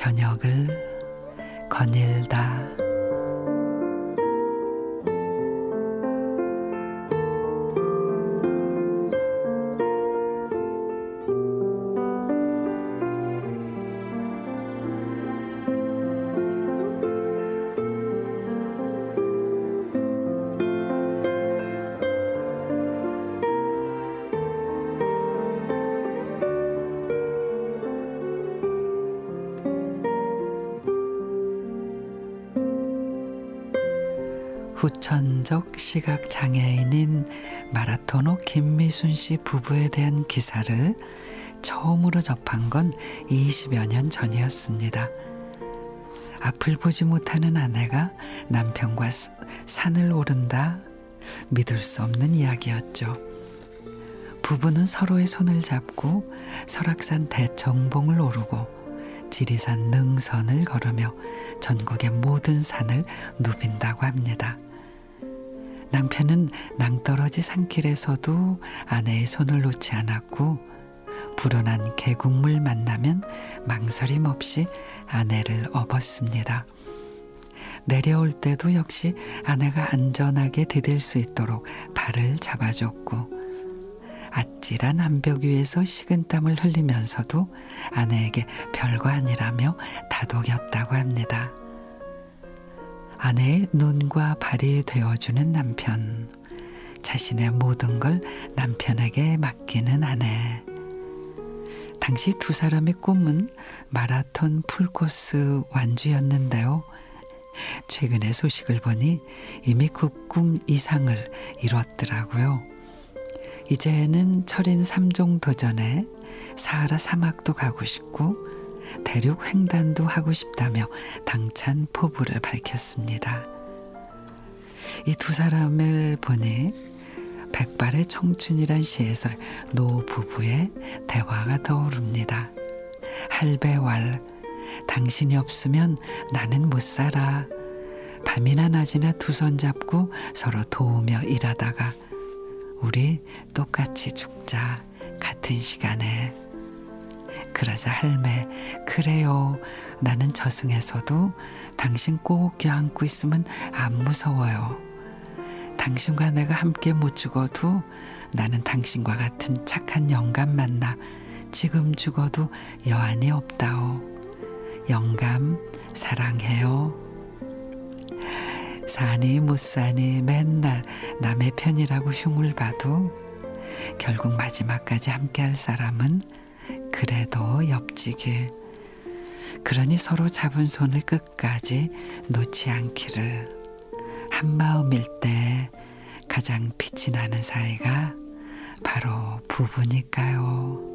저녁을 거닐다. 후천적 시각 장애인인 마라토노 김미순 씨 부부에 대한 기사를 처음으로 접한 건 20여 년 전이었습니다. 앞을 보지 못하는 아내가 남편과 산을 오른다 믿을 수 없는 이야기였죠. 부부는 서로의 손을 잡고 설악산 대청봉을 오르고 지리산 능선을 걸으며 전국의 모든 산을 누빈다고 합니다. 남편은 낭떠러지 산길에서도 아내의 손을 놓지 않았고 불어난 계곡물 만나면 망설임 없이 아내를 업었습니다. 내려올 때도 역시 아내가 안전하게 디딜 수 있도록 발을 잡아줬고 아찔한 암벽 위에서 식은땀을 흘리면서도 아내에게 별거 아니라며 다독였다고 합니다. 아내의 눈과 발이 되어주는 남편, 자신의 모든 걸 남편에게 맡기는 아내. 당시 두 사람의 꿈은 마라톤 풀코스 완주였는데요. 최근의 소식을 보니 이미 그 꿈 이상을 이뤘더라고요. 이제는 철인 3종 도전에 사하라 사막도 가고 싶고 대륙 횡단도 하고 싶다며 당찬 포부를 밝혔습니다. 이 두 사람을 보니 백발의 청춘이란 시에서 노 부부의 대화가 떠오릅니다. 할배왈 당신이 없으면 나는 못 살아. 밤이나 낮이나 두 손 잡고 서로 도우며 일하다가 우리 똑같이 죽자 같은 시간에 그러자 할매, 그래요. 나는 저승에서도 당신 꼭 껴안고 있으면 안 무서워요. 당신과 내가 함께 못 죽어도 나는 당신과 같은 착한 영감 만나 지금 죽어도 여한이 없다오. 영감, 사랑해요. 사니 못 사니 맨날 남의 편이라고 흉을 봐도 결국 마지막까지 함께할 사람은 그래도 옆지길. 그러니 서로 잡은 손을 끝까지 놓지 않기를. 한 마음일 때 가장 빛이 나는 사이가 바로 부부니까요.